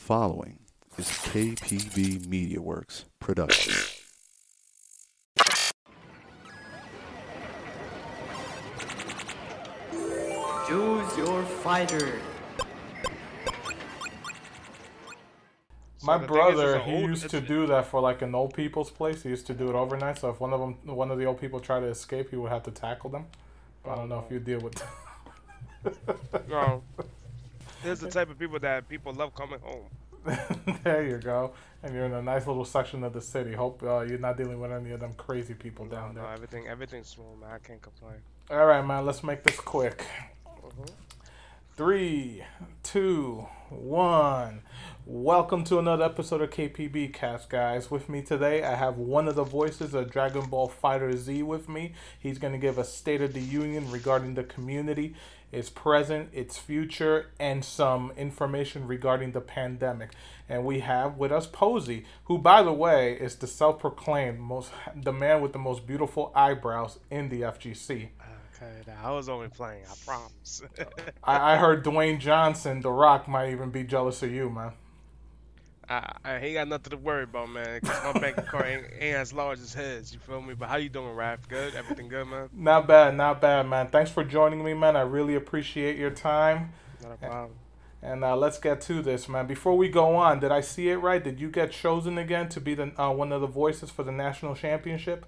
following is KPB Media Works production. Choose your fighter. My the thing is, brother, he old- used to it's- do that for like an old people's place. He used to do it overnight. So if one of them, one of the old people tried to escape, he would have to tackle them. But I don't know if you deal with. No. There's the type of people that people love coming home. there you go. And you're in a nice little section of the city. Hope uh, you're not dealing with any of them crazy people down No, there. everything, everything's small, man. I can't complain. All right, man. Let's make this quick. Mhm. Three, two, one. Welcome to another episode of KPB Cast, guys. With me today, I have one of the voices of Dragon Ball Fighter Z with me. He's going to give a state of the union regarding the community, its present, its future, and some information regarding the pandemic. And we have with us Posey, who, by the way, is the self-proclaimed most, the man with the most beautiful eyebrows in the FGC. Okay, I was only playing. I promise. I, I heard Dwayne Johnson, The Rock, might even be jealous of you, man. I, I ain't got nothing to worry about, man. Cause my bank account ain't, ain't as large as his. You feel me? But how you doing, Raph? Good? Everything good, man? Not bad, not bad, man. Thanks for joining me, man. I really appreciate your time. Not a problem. And uh, let's get to this, man. Before we go on, did I see it right? Did you get chosen again to be the uh, one of the voices for the national championship?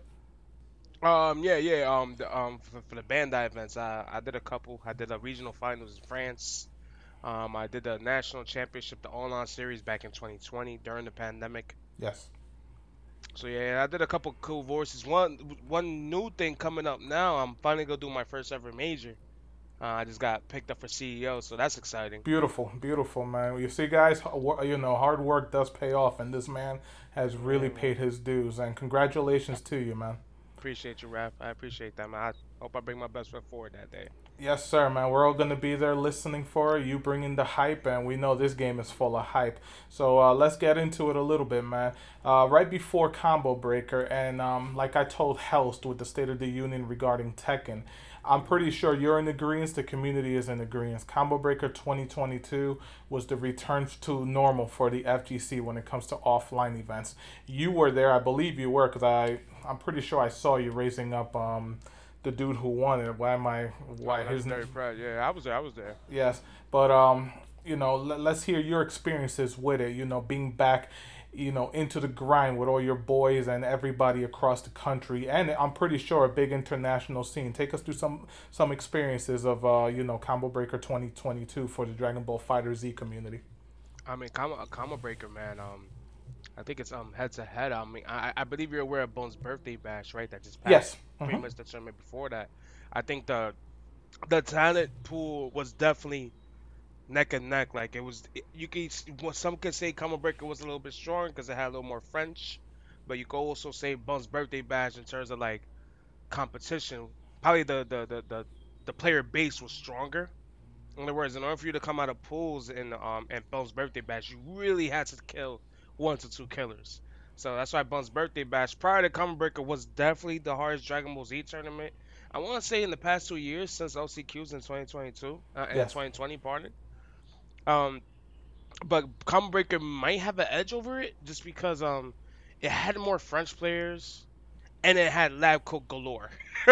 Um, yeah, yeah. Um, the, um, for, for the Bandai events, I, I did a couple. I did a regional finals in France. Um, I did the national championship, the online series back in 2020 during the pandemic. Yes. So yeah, I did a couple cool voices. One one new thing coming up now. I'm finally gonna do my first ever major. Uh, I just got picked up for CEO, so that's exciting. Beautiful, beautiful, man. You see, guys, you know, hard work does pay off, and this man has really paid his dues. And congratulations to you, man. Appreciate you, Raph. I appreciate that, man. I hope I bring my best foot forward that day. Yes, sir, man. We're all gonna be there listening for you bringing the hype, and we know this game is full of hype. So uh, let's get into it a little bit, man. Uh, right before Combo Breaker, and um, like I told Helst with the State of the Union regarding Tekken, I'm pretty sure you're in agreement. The community is in agreement. Combo Breaker 2022 was the return to normal for the FGC when it comes to offline events. You were there, I believe you were, because I I'm pretty sure I saw you raising up. Um, the dude who won it. Why am I? Why Oh, his name? proud. Yeah, I was there. I was there. Yes, but um, you know, let, let's hear your experiences with it. You know, being back, you know, into the grind with all your boys and everybody across the country, and I'm pretty sure a big international scene. Take us through some some experiences of uh, you know, Combo Breaker 2022 for the Dragon Ball Fighter Z community. I mean, comma, comma breaker, man. Um, I think it's um head to head. I mean, I, I believe you're aware of Bones' birthday bash, right? That just passed. Yes. Pretty Mhm. much the tournament before that. I think the the talent pool was definitely neck and neck. Like it was, you could some could say Breaker was a little bit strong because it had a little more French, but you could also say Bones' birthday bash in terms of like competition. Probably the the the the, the player base was stronger. In other words, in order for you to come out of pools in um and Bones' birthday bash, you really had to kill one to two killers. So that's why Bones' birthday bash prior to Combo Breaker was definitely the hardest Dragon Ball Z tournament. I want to say in the past two years since LCQs in 2022 uh, in 2020, pardon. Um, but Combo Breaker might have an edge over it just because um it had more French players and it had lab coat galore.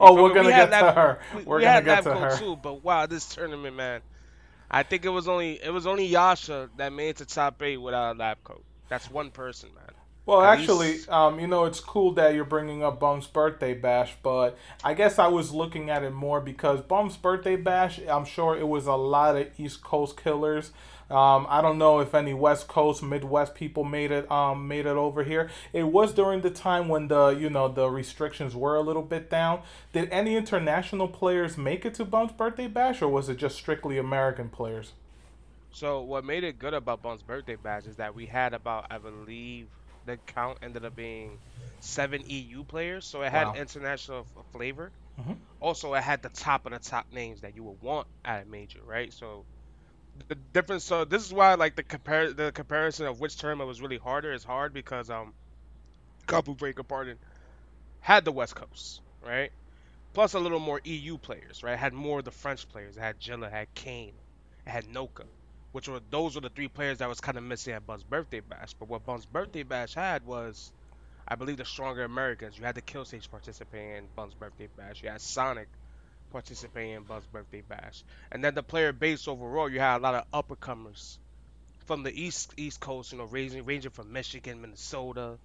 oh, we're We gonna get to her. we, We're we gonna had get lab to coat her. too, but wow, this tournament, man. I think it was only it was only Yasha that made it to top eight without a lab coat. That's one person, man. Well, At actually, least- um, you know, it's cool that you're bringing up Bum's birthday bash, but I guess I was looking at it more because Bum's birthday bash, I'm sure it was a lot of East Coast killers. Um, I don't know if any West Coast, Midwest people made it um, made it over here. It was during the time when the you know the restrictions were a little bit down. Did any international players make it to Bum's birthday bash, or was it just strictly American players? So what made it good about Bum's birthday bash is that we had about I believe the count ended up being seven EU players, so it had Wow. international f- flavor. Mhm. Also, it had the top of the top names that you would want at a major, right? So the difference. So this is why like the compare the comparison of which tournament was really harder is hard because um, Couple Breaker, pardon, had the West Coast, right? Plus a little more EU players, right? It had more of the French players. It had Jilla, had Kane, it had Noka. Which were those were the three players that was kind of missing at Bum's Birthday Bash. But what Bum's Birthday Bash had was, I believe, the stronger Americans. You had the Killstage participating in Bum's Birthday Bash. You had Sonic participating in Buzz Birthday Bash, and then the player base overall, you had a lot of uppercomers from the East East Coast. You know, ranging ranging from Michigan, Minnesota,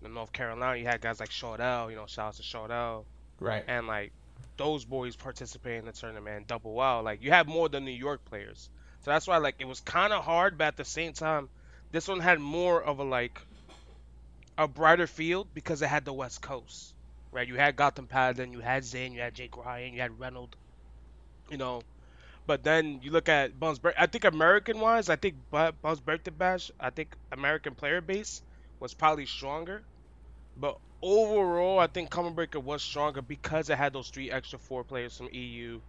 you know, North Carolina. You had guys like Shardell. You know, shout out to Shardell Right. and like those boys participating in the tournament double wow. Like you had more than New York players, so that's why like it was kind of hard, but at the same time, this one had more of a like a brighter field because it had the West Coast, right? You had Gotham Paladin, you had Zane, you had Jake Ryan, you had Reynolds, you know. But then you look at. Ber- I think American wise, I think Bones Birthday Bash, I think American player base was probably stronger. But overall, I think Combo Breaker was stronger because it had those three extra four players from EU,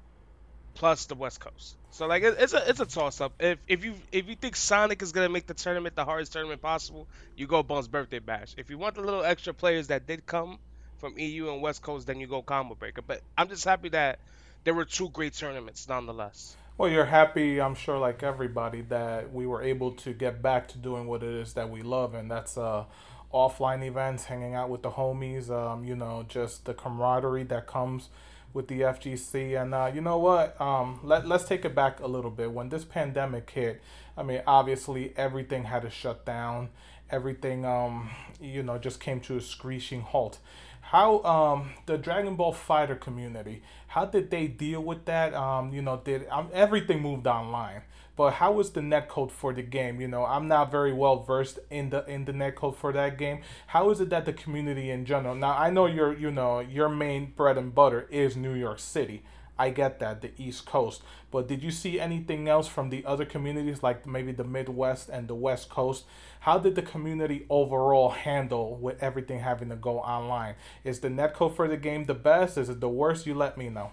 plus the West Coast. So like it, it's a it's a toss up. If if you if you think Sonic is gonna make the tournament the hardest tournament possible, you go Bones Birthday Bash. If you want the little extra players that did come from EU and West Coast, then you go Combo Breaker. But I'm just happy that there were two great tournaments nonetheless. Well, you're happy, I'm sure, like everybody, that we were able to get back to doing what it is that we love, and that's uh, offline events, hanging out with the homies, um, you know, just the camaraderie that comes with the FGC. And uh, you know what? Um, let, let's take it back a little bit. When this pandemic hit, I mean, obviously everything had to shut down. Everything, um, you know, just came to a screeching halt. How um, the Dragon Ball Fighter community, how did they deal with that? Um, you know, did um, everything moved online? But how was the netcode for the game? You know, I'm not very well versed in the in the netcode for that game. How is it that the community in general? Now I know your you know your main bread and butter is New York City. I get that the East Coast, but did you see anything else from the other communities like maybe the Midwest and the West Coast? How did the community overall handle with everything having to go online? Is the netcode for the game the best? Is it the worst? You let me know.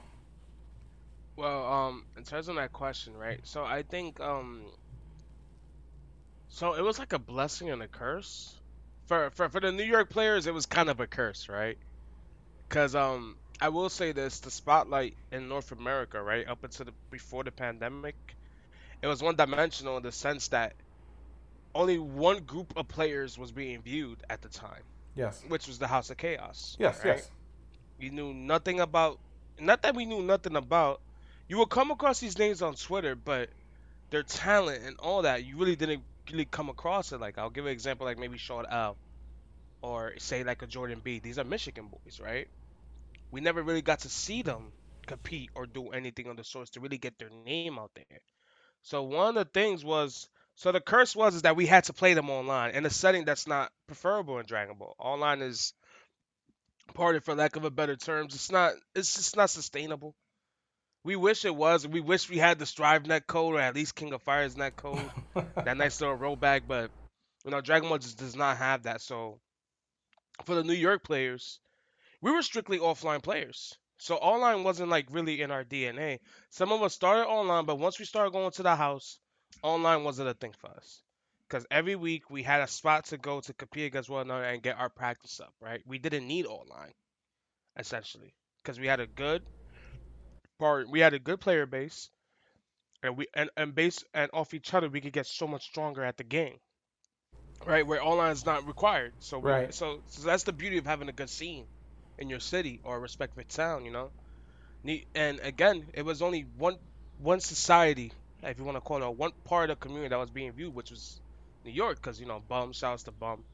Well, um, in terms of that question, right? So I think, um, so it was like a blessing and a curse. For for for the New York players, it was kind of a curse, right? Because um, I will say this: the spotlight in North America, right, up until the before the pandemic, it was one dimensional in the sense that only one group of players was being viewed at the time, Yes. which was the House of Chaos. Yes. right? Yes. You knew nothing about, not that we knew nothing about. You will come across these names on Twitter, but their talent and all that, you really didn't really come across it. Like I'll give an example, like maybe Sean L, or say like a Jordan B. These are Michigan boys, right? We never really got to see them compete or do anything on the source to really get their name out there. So one of the things was, so the curse was is that we had to play them online in a setting that's not preferable in Dragon Ball. Online is pardon for lack of a better terms, it's not it's just not sustainable. We wish it was. We wish we had the Strive net code or at least King of Fighters' net code. that nice little rollback, but you know, Dragon Ball just does not have that. So for the New York players, we were strictly offline players. So online wasn't like really in our DNA. Some of us started online, but once we started going to the house, online wasn't a thing for us. Because every week we had a spot to go to compete against one another and get our practice up, right? We didn't need online, essentially, because we had a good part. We had a good player base, and we and and base and off each other, we could get so much stronger at the game, right? Where online is not required. So we, Right. so so that's the beauty of having a good scene in your city or respective town, you know. And again, it was only one one society, if you want to call it, one part of the community that was being viewed, which was New York, because you know, Bum, shouts to Bum,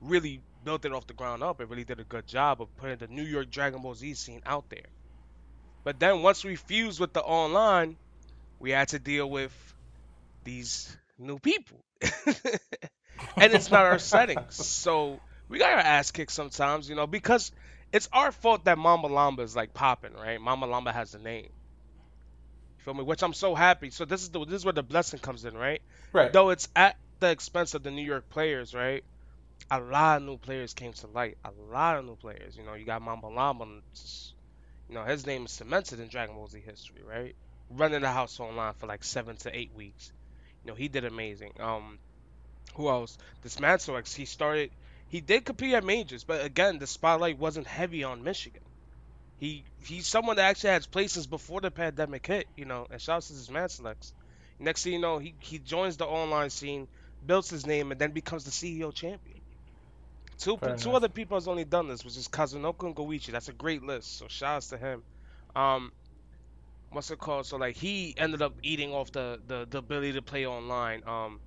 really built it off the ground up It really did a good job of putting the New York Dragon Ball Z scene out there. But then once we fused with the online, we had to deal with these new people. and it's not our settings. So we got our ass kicked sometimes, you know, because it's our fault that Mama Lamba is like popping, right? Mama Lamba has the name. You feel me? Which I'm so happy. So this is the this is where the blessing comes in, right? Right. Though it's at the expense of the New York players, right? A lot of new players came to light. A lot of new players. You know, you got Mamba Lamba. You know, his name is cemented in Dragon Ball Z history, right? Running the house online for like seven to eight weeks. You know, he did amazing. Um, who else? Dismantle X. He started. He did compete at majors, but again, the spotlight wasn't heavy on Michigan. He he's someone that actually has places before the pandemic hit. You know, and shouts to Dismantle X. Next thing you know, he, he joins the online scene, builds his name, and then becomes the CEO champion. Two Very two nice. other people has only done this, which is Kazunoko and Goichi. That's a great list. So shout outs to him. Um, what's it called? So like he ended up eating off the the, the ability to play online. Um,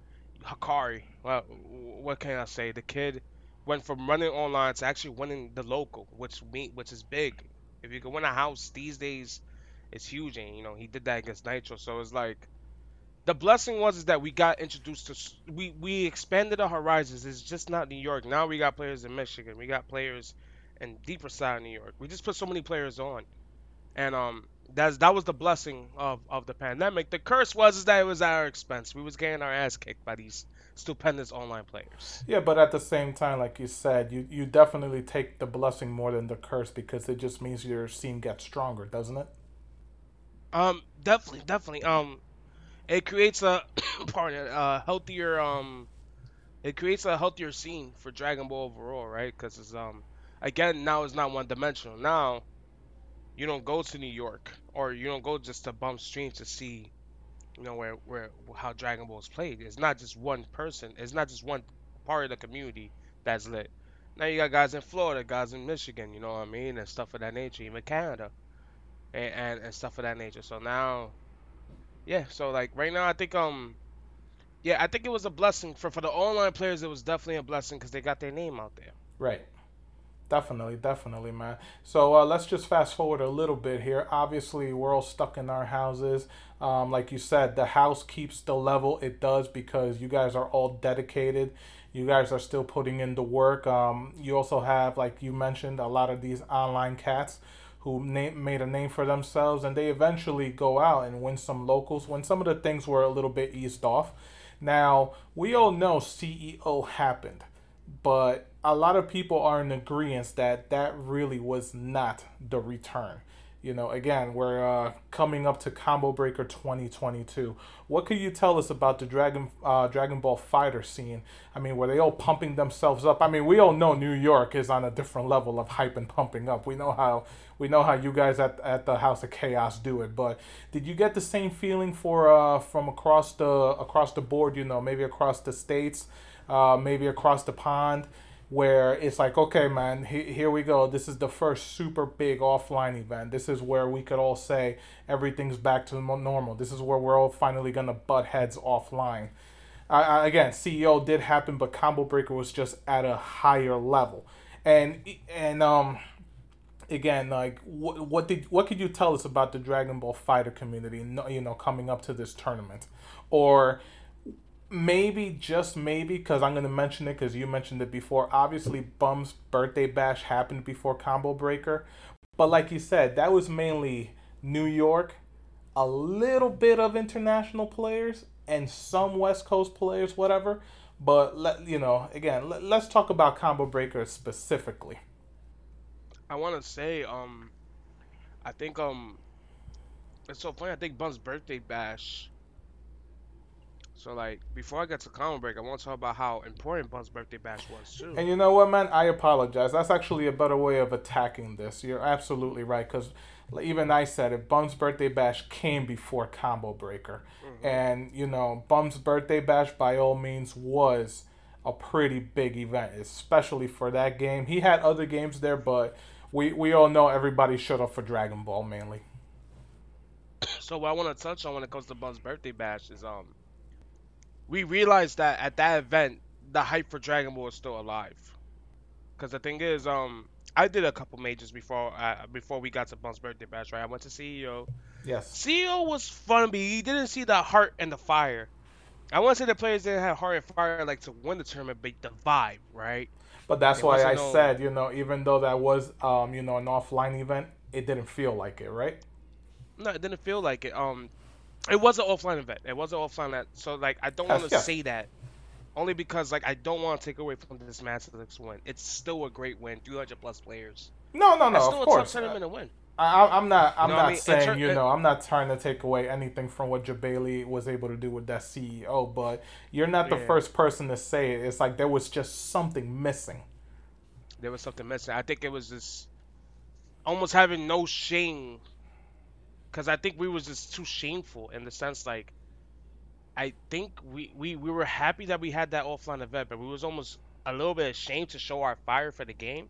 Hakari. Well, what can I say? The kid went from running online to actually winning the local, which me which is big. If you can win a house these days, it's huge. And you know he did that against Nitro, so it's like the blessing was is that we got introduced to we we expanded our horizons. It's just not New York. Now we got players in Michigan. We got players in deeper side of New York. We just put so many players on, and um that's that was the blessing of of the pandemic. The curse was is that it was at our expense. We was getting our ass kicked by these stupendous online players. Yeah, but at the same time, like you said, you, you definitely take the blessing more than the curse because it just means your scene gets stronger, doesn't it? Um, definitely, definitely. Um, it creates a pardon, a healthier um, it creates a healthier scene for Dragon Ball overall, right? Because it's um, again now it's not one dimensional. Now, you don't go to New York or you don't go just to bump streams to see, you know, where where how Dragon Ball is played. It's not just one person. It's not just one part of the community that's lit. Now you got guys in Florida, guys in Michigan, you know what I mean, and stuff of that nature, even Canada, and and, and stuff of that nature. So now yeah, so like right now, I think um, yeah, I think it was a blessing for for the online players. It was definitely a blessing because they got their name out there. Right. Definitely, definitely, man. So uh, let's just fast forward a little bit here. Obviously, we're all stuck in our houses. Um, like you said, the house keeps the level it does because you guys are all dedicated. You guys are still putting in the work. Um, you also have, like you mentioned, a lot of these online cats who na- made a name for themselves, and they eventually go out and win some locals when some of the things were a little bit eased off. Now, we all know CEO happened but a lot of people are in agreement that that really was not the return. You know, again, we're uh, coming up to Combo Breaker 2022. What could you tell us about the Dragon uh, Dragon Ball Fighter scene? I mean, were they all pumping themselves up? I mean, we all know New York is on a different level of hype and pumping up. We know how we know how you guys at, at the House of Chaos do it. But did you get the same feeling for uh, from across the across the board? You know, maybe across the states, uh, maybe across the pond where it's like, okay, man, he, here we go. This is the first super big offline event. This is where we could all say everything's back to normal. This is where we're all finally gonna butt heads offline. Again, CEO did happen, but Combo Breaker was just at a higher level, and and um, again, like what what did what could you tell us about the Dragon Ball Fighter community? You know, coming up to this tournament, or maybe just maybe because i'm going to mention it because you mentioned it before obviously bum's birthday bash happened before combo breaker but like you said that was mainly new york a little bit of international players and some west coast players whatever but let you know again let, let's talk about combo breaker specifically I want to say um, I think um, it's so funny. I think bum's birthday bash. So like before I get to common break, I want to talk about how important Bum's birthday bash was too. And you know what, man? I apologize. That's actually a better way of attacking this. You're absolutely right, because even I said it. Bum's birthday bash came before Combo Breaker, and you know, Bum's birthday bash by all means was a pretty big event, especially for that game. He had other games there, but we we all know everybody showed up for Dragon Ball mainly. So what I want to touch on when it comes to Bum's birthday bash is um, we realized that at that event the hype for Dragon Ball is still alive. Cause the thing is um, I did a couple majors before uh, before we got to Bum's birthday bash. Right, I went to CEO. Yes. CEO was fun, but he didn't see the heart and the fire. I want to say the players didn't have heart and fire like to win the tournament, but the vibe, right? But that's It why I no- said, you know, even though that was, um, you know, an offline event, it didn't feel like it, right? No, it didn't feel like it. Um, it was an offline event. It was an offline event. So like, I don't want to say that, only because like I don't want to take away from this Masterlix win. It's still a great win. 300 plus players. No, no, no. still Of a tough course. tournament to win. I, I'm not. I'm You know what I not mean? Saying ter- you know. I'm not trying to take away anything from what Jabali was able to do with that CEO. But you're not the Yeah. first person to say it. It's like there was just something missing. There was something missing. I think it was just almost having no shame, because I think we was just too shameful in the sense like I think we, we we were happy that we had that offline event, but we was almost a little bit ashamed to show our fire for the game,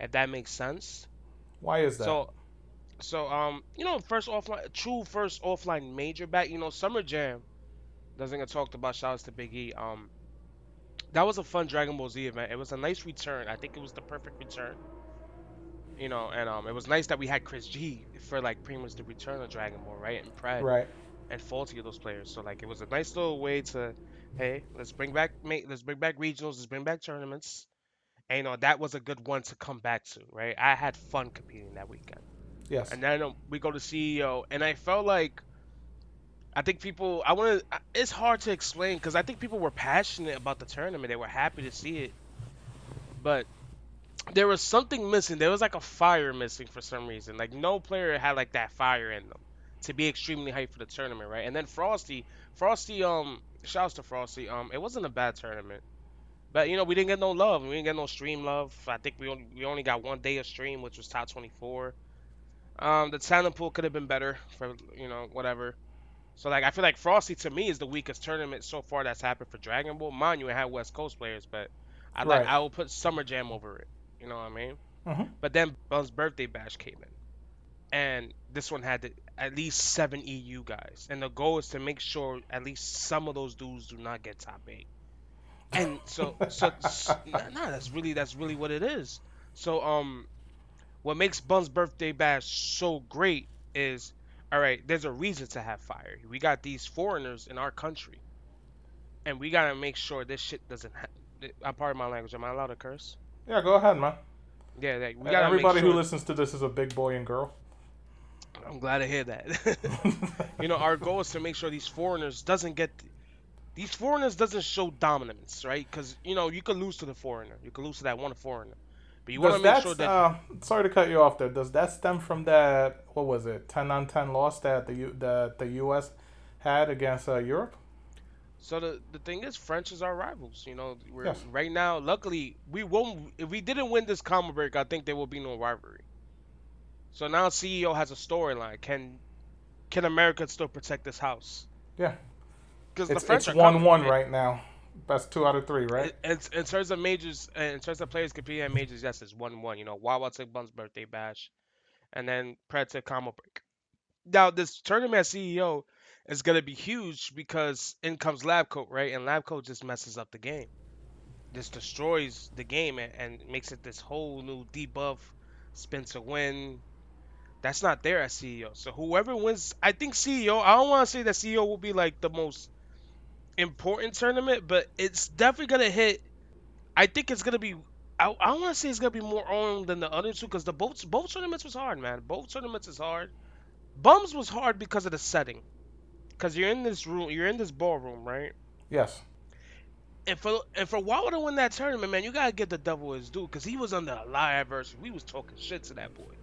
if that makes sense. Why is that? So, so um, you know, first offline, true first offline major back. You know, Summer Jam. Doesn't get talked about. Shout outs to Big E. Um, that was a fun Dragon Ball Z event. It was a nice return. I think it was the perfect return. You know, and um, it was nice that we had Chris G for like pretty much the return of Dragon Ball, right? And Pred right. and Faulty of those players. So like, it was a nice little way to, hey, let's bring back, make, let's bring back regionals, let's bring back tournaments. And you know, that was a good one to come back to, right? I had fun competing that weekend. Yes. And then um, we go to CEO, and I felt like I think people. I want to. It's hard to explain because I think people were passionate about the tournament. They were happy to see it, but there was something missing. There was like a fire missing for some reason. Like no player had like that fire in them to be extremely hyped for the tournament, right? And then Frosty, Frosty, um, shouts to Frosty. Um, it wasn't a bad tournament. But you know we didn't get no love. We didn't get no stream love. I think we only, we only got one day of stream, which was top 24. Um, the talent pool could have been better for you know whatever. So like I feel like Frosty to me is the weakest tournament so far that's happened for Dragon Ball. Mind you, it had West Coast players, but I like I will put Summer Jam over it. You know what I mean? Mhm. But then Bum's Birthday Bash came in, and this one had the, at least seven EU guys, and the goal is to make sure at least some of those dudes do not get top eight. And so, so, s- nah, nah, that's really that's really what it is. So, um, what makes Bum's birthday bash so great is, all right, there's a reason to have fire. We got these foreigners in our country, and we gotta make sure this shit doesn't. Ha- I'm part of my language. Am I allowed to curse? Yeah, go ahead, man. Yeah, like, we gotta Everybody sure. who listens to this is a big boy and girl. I'm glad to hear that. you know, our goal is to make sure these foreigners doesn't get these foreigners doesn't show dominance, right? Because you know you could lose to the foreigner, you could lose to that one foreigner, but you want to make sure that uh, sorry to cut you off there. Does that stem from that? What was it? Ten on ten loss that the U, that the U.S. had against uh, Europe. So the the thing is, French is our rivals. You know, we're Yes. right now. Luckily, we won't. If we didn't win this combo break, I think there will be no rivalry. So now CEO has a storyline. Can can America still protect this house? Yeah, Because the French it's are one one right now. That's two out of three, right? In, in terms of majors, in terms of players competing at majors, yes, it's one one. You know, Wawa took Bum's birthday bash, and then Pred took combo break. Now this tournament CEO is gonna be huge because in comes Lab Coat, right? And Lab Coat just messes up the game, just destroys the game and, and makes it this whole new debuff, spin to win. That's not there at CEO. So whoever wins, I think CEO. I don't want to say that CEO will be like the most important tournament, but it's definitely gonna hit. I think it's gonna be. I, I want to say it's gonna be more on than the other two because the both both tournaments was hard, man. Both tournaments is hard. Bums was hard because of the setting, because you're in this room, you're in this ballroom, right? Yes. And for and for Wawa to win that tournament, man, you gotta give the devil his due because he was under a lot of adversity. We was talking shit to that boy.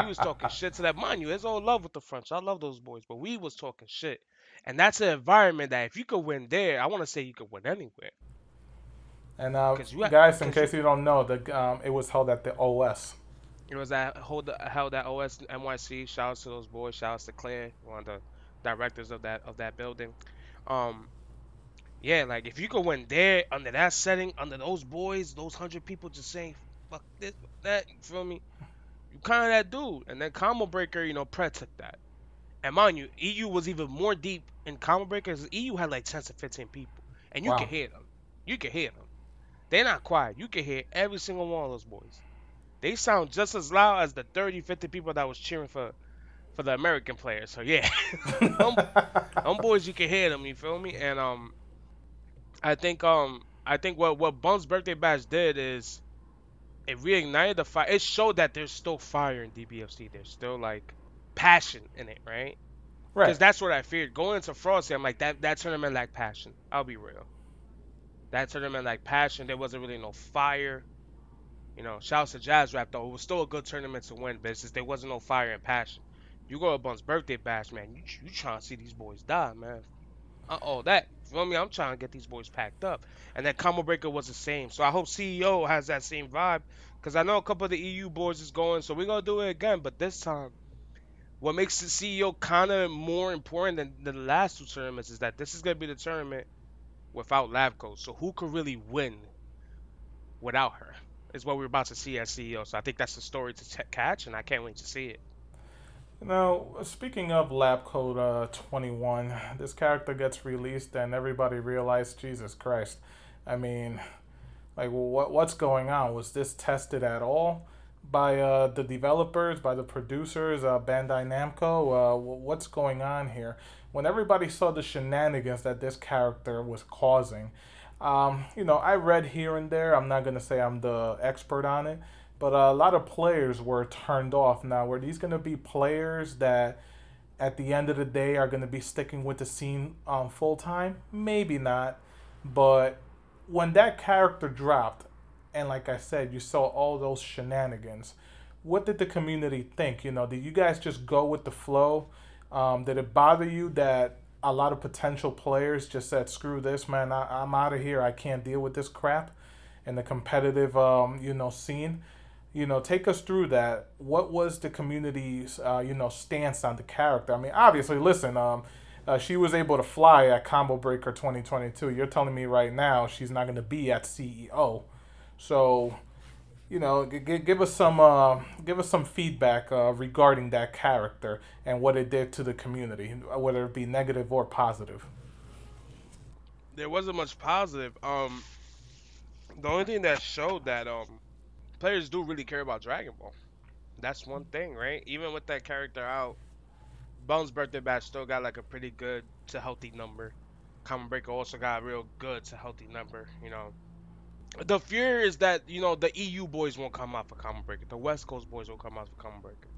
We was talking shit to that. Mind you, it's all love with the French. I love those boys, but we was talking shit. And that's an environment that if you could win there, I want to say you could win anywhere. And uh, 'Cause you ha- guys, in case you don't know, the um, it was held at the OS. It was that hold held at OS NYC. Shout outs to those boys. Shout outs to Claire, one of the directors of that of that building. Um, yeah, like if you could win there under that setting, under those boys, those hundred people just saying fuck this, fuck that. You feel me? You kind of that dude. And then Combo Breaker, you know, Pred took that. And mind you, EU was even more deep in Combo Breakers. EU had like ten to fifteen people, and you Wow. can hear them. You can hear them. They're not quiet. You can hear every single one of those boys. They sound just as loud as the 30, 50 people that was cheering for for the American players. So yeah, them, them boys you can hear them. You feel me? And um, I think um, I think what what Bum's birthday bash did is it reignited the fire. It showed that there's still fire in DBFZ. There's still like passion in it, right? Because right. that's what I feared. Going into Frosty, I'm like, that, that tournament lacked passion. I'll be real. That tournament lacked passion. There wasn't really no fire. You know, shouts to Jazz Rap, though. It was still a good tournament to win, but it's just there wasn't no fire and passion. You go to Bum's birthday bash, man, you, you trying to see these boys die, man. Uh-oh, that. Feel me? I'm trying to get these boys packed up. And that Combo Breaker was the same. So I hope CEO has that same vibe. Because I know a couple of the EU boys is going, so we're going to do it again. But this time, what makes the CEO kind of more important than, than the last two tournaments is that this is going to be the tournament without lab coat. So who could really win without her? Is what we're about to see as CEO. So I think that's the story to t- catch, and I can't wait to see it. Now, speaking of Lab Coat uh, 21, this character gets released, and everybody realized, Jesus Christ. I mean, like, what what's going on? Was this tested at all by uh, the developers, by the producers, uh, Bandai Namco? Uh, what's going on here? When everybody saw the shenanigans that this character was causing, um, you know, I read here and there. I'm not gonna say I'm the expert on it, but a lot of players were turned off. Now, were these going to be players that at the end of the day are going to be sticking with the scene um, full time? Maybe not. But when that character dropped, and like I said, you saw all those shenanigans, what did the community think? You know, did you guys just go with the flow? Um, did it bother you that a lot of potential players just said, screw this, man, I, am out of here. I can't deal with this crap in the competitive, um, you know, scene? You know, take us through that. What was the community's, uh, you know, stance on the character? I mean, obviously, listen, um, uh, she was able to fly at Combo Breaker 2022. You're telling me right now she's not going to be at CEO. So, you know, g- give us some, uh, give us some feedback uh, regarding that character and what it did to the community, whether it be negative or positive. There wasn't much positive. Um, the only thing that showed that um players do really care about Dragon Ball. That's one mm-hmm. thing, right? Even with that character out, Bones birthday bash still got like a pretty good to healthy number. Combo Breaker also got a real good to healthy number, you know. The fear is that, you know, the EU boys won't come out for Combo Breaker. The West Coast boys won't come out for Combo Breaker.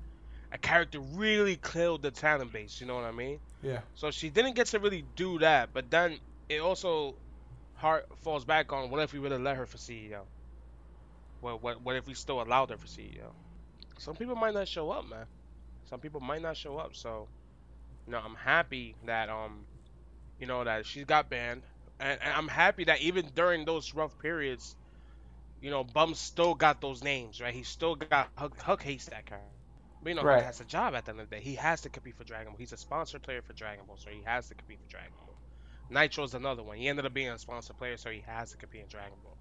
A character really killed the talent base, you know what I mean? Yeah. So she didn't get to really do that, but then it also heart falls back on what if we would have let her for CEO? What what what if we still allowed her for CEO? Some people might not show up, man. Some people might not show up. So, you know, I'm happy that um, you know, that she got banned, and, and I'm happy that even during those rough periods, you know, Bum still got those names, right? He still got Hook, Hook hates that character. But you know, right. he has a job at the end of the day. He has to compete for Dragon Ball. He's a sponsored player for Dragon Ball, so he has to compete for Dragon Ball. Nitro's another one. He ended up being a sponsored player, so he has to compete in Dragon Ball.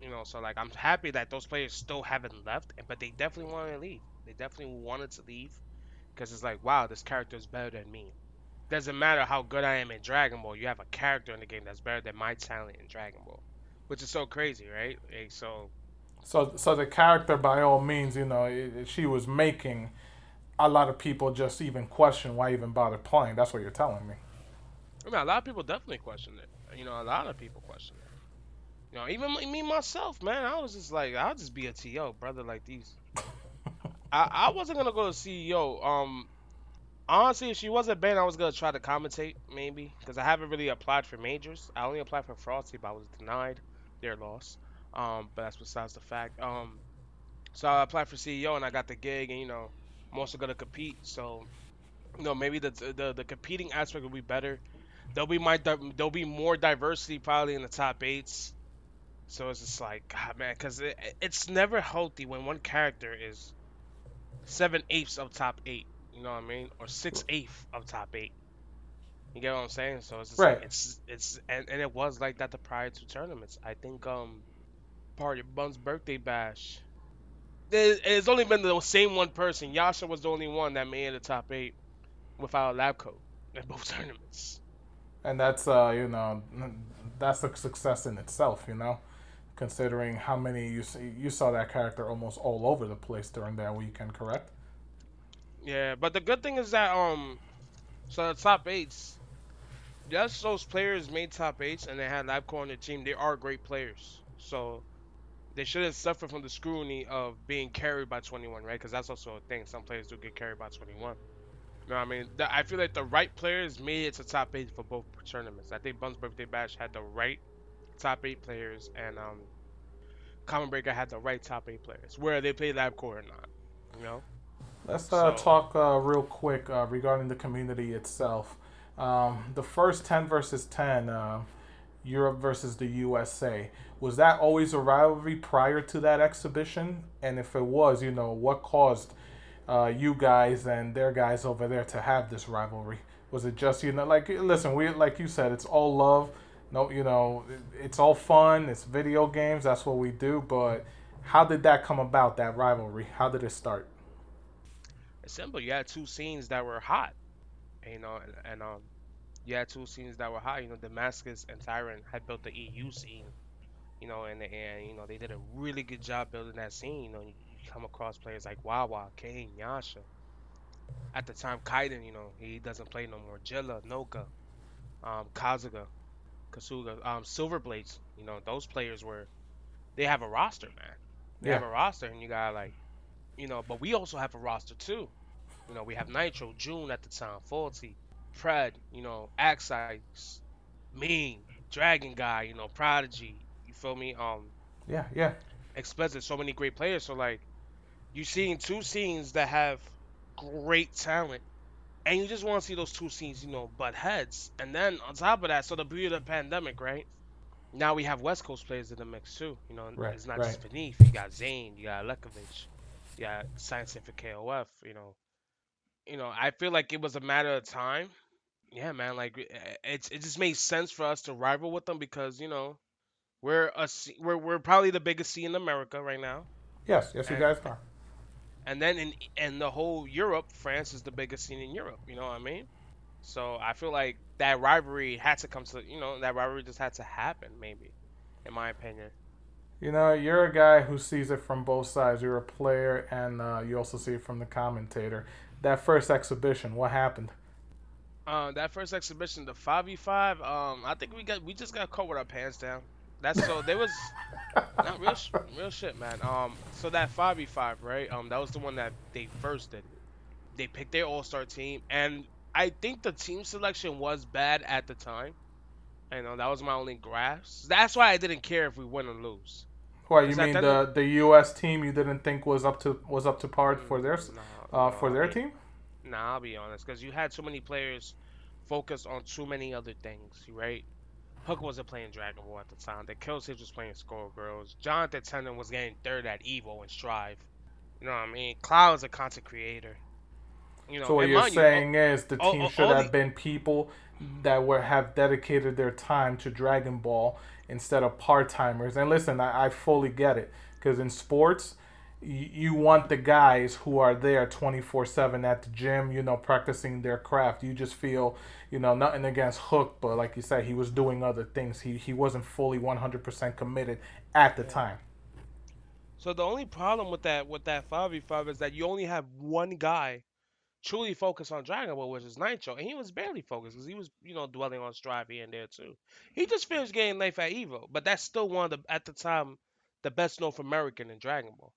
You know, so like I'm happy that those players still haven't left, but they definitely wanted to leave. They definitely wanted to leave because it's like, wow, this character is better than me. Doesn't matter how good I am in Dragon Ball, you have a character in the game that's better than my talent in Dragon Ball, which is so crazy, right? Like, so. So, so the character, by all means, you know, it, she was making a lot of people just even question why even bother playing. That's what you're telling me. I mean, a lot of people definitely question it. You know, a lot of people question it. You know, even me myself, man, I was just like, I'll just be a TO, brother, like these. I, I wasn't gonna go to CEO. Um, honestly, if she wasn't banned, I was gonna try to commentate maybe because I haven't really applied for majors. I only applied for Frosty, but I was denied. Their loss. Um, but that's besides the fact. Um, so I applied for CEO and I got the gig, and you know, I'm also gonna compete. So, you know, maybe the the, the competing aspect will be better. There'll be my there'll be more diversity probably in the top eights. So it's just like, God, man, because it, it's never healthy when one character is seven eighths of top eight. You know what I mean? Or six eighths of top eight. You get what I'm saying? So it's just right. Like, it's it's and, and it was like that the prior two tournaments. I think um, part of Bum's birthday bash. it's only been the same one person. Yasha was the only one that made the top eight without a lab coat in both tournaments. And that's uh, you know, that's a success in itself. You know considering how many you see, you saw that character almost all over the place during that weekend, correct? Yeah, but the good thing is that um, so the top eights, yes, those players made top eights and they had LabCo on their team. They are great players, so they shouldn't suffer from the scrutiny of being carried by 21, right? Because that's also a thing. Some players do get carried by 21. You know what I mean? The, I feel like the right players made it to top eight for both tournaments. I think Bum's Birthday Bash had the right top eight players, and um, Combo Breaker had the right top eight players, where they played LabCo or not. You know. Let's uh, so, talk uh, real quick uh, regarding the community itself. Um, the first ten versus ten, uh, Europe versus the USA. Was that always a rivalry prior to that exhibition? And if it was, you know, what caused uh, you guys and their guys over there to have this rivalry? Was it just you know like listen we like you said it's all love, no you know it's all fun it's video games that's what we do but how did that come about that rivalry how did it start? It's simple. You had two scenes that were hot, you know, and, and um, you had two scenes that were hot. You know, Damascus and Tyrant had built the EU scene, you know, and and you know they did a really good job building that scene. You know, you, you come across players like Wawa, Kane, Yasha. At the time, Kaiden, you know, he doesn't play no more. Jilla, Noka, um, Kazuga, Kasuga, um, Silverblades. You know, those players were, they have a roster, man. They have a roster, and you got like, you know, but we also have a roster too. You know, we have Nitro, June at the time, Faulty, Pred, you know, Axites, Mean, Dragon Guy, you know, Prodigy. You feel me? Um, Yeah yeah Explicit, so many great players. So like, you seeing two scenes that have great talent, and you just want to see those two scenes, you know, butt heads. And then on top of that, so the beauty of the pandemic, right? Now we have West Coast players in the mix too. You know, Right, it's not right. just Beneath. You got Zane, you got Lekovic, you got Scientific KOF. You know, you know, I feel like it was a matter of time. Yeah, man. Like eh, eh, it, it, it just made sense for us to rival with them because you know we're a we're we're probably the biggest C in America right now, yes yes you guys are. And then in in the whole Europe, France is the biggest scene in Europe. You know what I mean? So I feel like that rivalry had to come to you know that rivalry just had to happen maybe, in my opinion. You know, you're a guy who sees it from both sides. You're a player, and uh, you also see it from the commentator. That first exhibition, what happened? Uh, that first exhibition, the five v five, um, I think we got we just got caught with our pants down. That's so there was not real sh- real shit, man. Um, so that five v five, right? Um, that was the one that they first did. They picked their all star team, and I think the team selection was bad at the time. You know, that was my only grasp. That's why I didn't care if we win or lose. What you mean the the U.S. team you didn't think was up to was up to par for their No, uh, for I their mean- team? Nah, I'll be honest, because you had too many players focused on too many other things, right? Hook wasn't playing Dragon Ball at the time. The Kill Switch was playing Skullgirls. Jonathan Tennant was getting third at Evo and Strive. You know what I mean? Cloud is a content creator. You know, So what you're mind you, saying is the all- team all- should all have the- been people that were have dedicated their time to Dragon Ball instead of part timers. And listen, I, I fully get it because in sports, you, want the guys who are there 24 7 at the gym, you know, practicing their craft. You just feel, you know, nothing against Hook, but like you said, he was doing other things. He, he wasn't fully 100% committed at the time. So the only problem with that with that five v five is that you only have one guy truly focused on Dragon Ball, which is Nitro, and he was barely focused because he was you know dwelling on Strive here and there too. He just finished getting life at Evo, but that's still one of the at the time the best North American in Dragon Ball.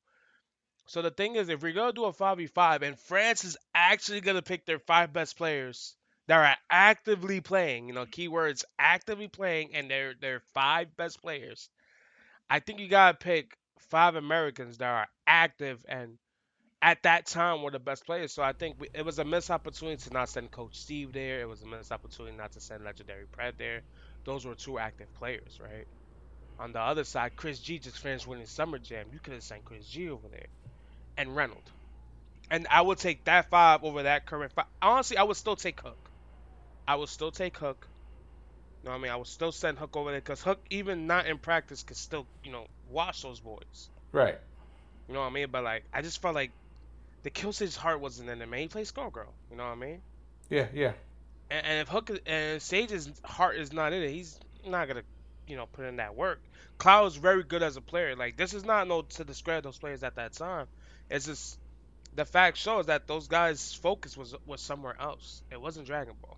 So the thing is, if we're gonna do a five v five, and France is actually gonna pick their five best players that are actively playing, you know, keywords actively playing, and they're they're five best players. I think you gotta pick five Americans that are active and at that time were the best players. So I think we, it was a missed opportunity to not send Coach Steve there. It was a missed opportunity not to send Legendary Pred there. Those were two active players, right? On the other side, Chris G just finished winning Summer Jam. You could have sent Chris G over there and Reynolds. And I would take that five over that current five. Honestly, I would still take Hook. I would still take Hook. You know what I mean? I would still send Hook over there because Hook, even not in practice, could still, you know, watch those boys. Right. You know what I mean? But like, I just felt like the Killsage's heart wasn't in it, man. He plays Skullgirl. You know what I mean? Yeah, yeah. And, and if Hook and Sage's heart is not in it, he's not gonna, you know, put in that work. Cloud is very good as a player. Like this is not no to discredit those players at that time. It's just the fact shows that those guys' focus was was somewhere else. It wasn't Dragon Ball.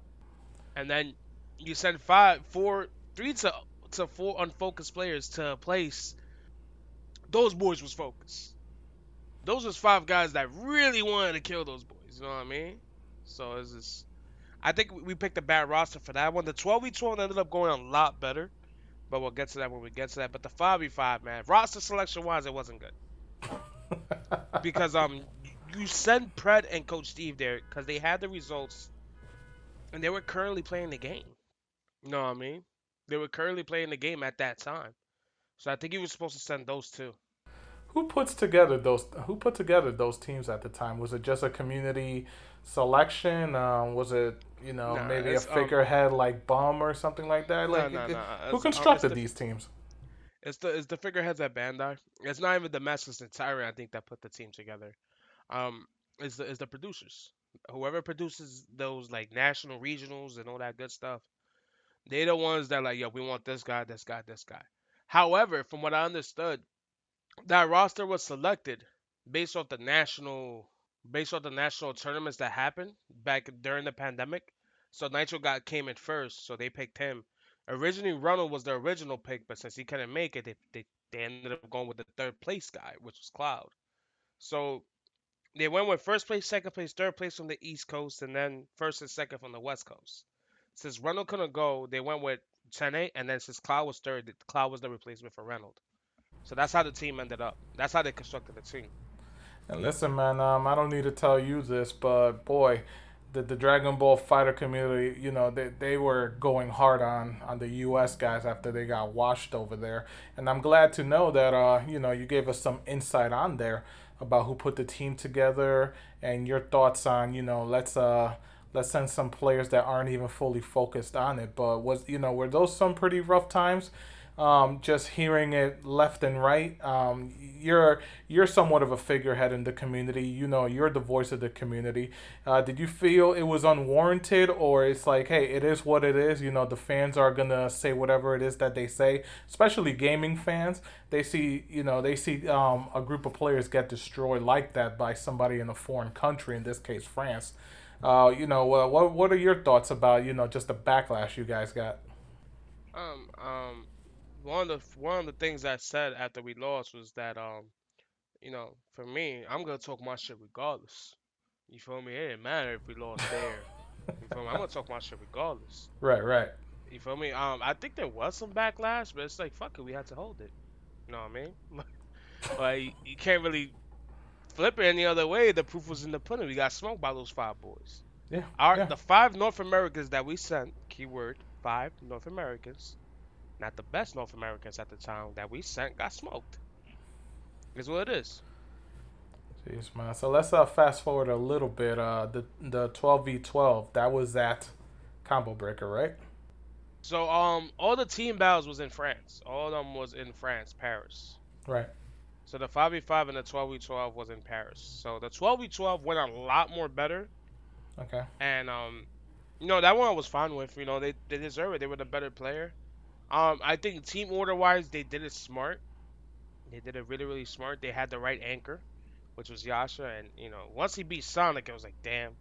And then you send five, four, three to to four unfocused players to a place. Those boys was focused. Those was five guys that really wanted to kill those boys. You know what I mean? So it's just. I think we picked a bad roster for that one. The 12v12 ended up going a lot better, but we'll get to that when we get to that. But the 5v5, man, roster selection wise, it wasn't good because um, you send Pred and Coach Steve there because they had the results, and they were currently playing the game. You know what I mean? They were currently playing the game at that time, so I think he was supposed to send those two. who puts together those? Who put together those teams at the time? Was it just a community selection? Um, was it you know Nah, maybe a um, figurehead like Bum or something like that? Like it- no, who um, constructed the- these teams? It's the it's the figureheads at Bandai. It's not even the Masters and Tyrant, I think, that put the team together. Um, it's the it's the producers. Whoever produces those like national regionals and all that good stuff, they're the ones that like, yo, we want this guy, this guy, this guy. However, from what I understood, that roster was selected based off the national based off the national tournaments that happened back during the pandemic. So Nitro got came in first, so they picked him. Originally, Ronald was the original pick, but since he couldn't make it, they, they, they ended up going with the third place guy, which was Cloud. So they went with first place, second place, third place from the East Coast, and then first and second from the West Coast. Since Reynald couldn't go, they went with Chene, and then since Cloud was third, Cloud was the replacement for Reynald. So that's how the team ended up. That's how they constructed the team. And listen, man, um, I don't need to tell you this, but boy, the, the Dragon Ball fighter community, you know, they, they were going hard on, on the U.S. guys after they got washed over there. And I'm glad to know that, uh, you know, you gave us some insight on there about who put the team together and your thoughts on, you know, let's uh, let's send some players that aren't even fully focused on it. But was, you know, were those some pretty rough times? Um, just hearing it left and right. Um, you're you're somewhat of a figurehead in the community. You know, you're the voice of the community. Uh, did you feel it was unwarranted, or it's like, hey, it is what it is? You know, the fans are gonna say whatever it is that they say. Especially gaming fans, they see you know they see um, a group of players get destroyed like that by somebody in a foreign country. In this case, France. Uh, you know, uh, what what are your thoughts about you know just the backlash you guys got? Um, um, one of the one of the things I said after we lost was that um, you know, for me, I'm gonna talk my shit regardless. You feel me? It didn't matter if we lost there. You feel me? I'm gonna talk my shit regardless. Right, right. You feel me? Um, I think there was some backlash, but it's like fuck it, we had to hold it. You know what I mean? like you, can't really flip it any other way. The proof was in the pudding. We got smoked by those five boys. Yeah. Our yeah. the five North Americans that we sent, keyword five North Americans, not the best North Americans at the time that we sent, got smoked. Is what it is. Jeez, man. So let's uh, fast forward a little bit. Uh, the the twelve v twelve that was that Combo Breaker, right? So um, all the team battles was in France. All of them was in France, Paris. Right. So the five v five and the twelve v twelve was in Paris. So the twelve v twelve went a lot more better, Okay. and um, you know that one I was fine with. You know they they deserve it. They were the better player. Um, I think team order wise they did it smart. They did it really really smart. They had the right anchor, which was Yasha, and you know once he beat Sonic, it was like damn.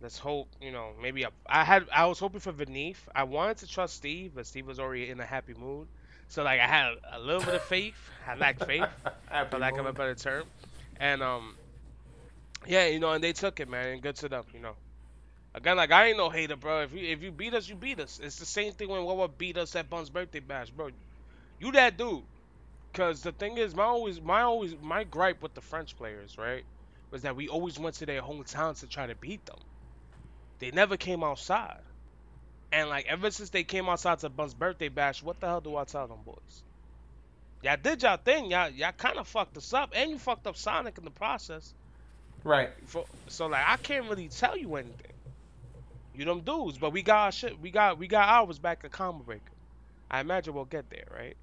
Let's hope you know maybe a, I had I was hoping for Venif. I wanted to trust Steve, but Steve was already in a happy mood. So like I had a little bit of faith. I lacked faith for lack of a better term. And um, yeah, you know, and they took it, man, and good to them, you know. Again, like I ain't no hater, bro. If you if you beat us, you beat us. It's the same thing when Wawa beat us at Bum's birthday bash, bro. You that dude. Cause the thing is, my always my always my gripe with the French players, right, was that we always went to their hometowns to try to beat them. They never came outside. And like ever since they came outside to Bum's birthday bash, what the hell do I tell them boys? Y'all did y'all thing. Y'all y'all kind of fucked us up, and you fucked up Sonic in the process. Right. For, so like I can't really tell you anything. You them dudes, but we got our shit. We got we got ours back at Combo Breaker. I imagine we'll get there, right?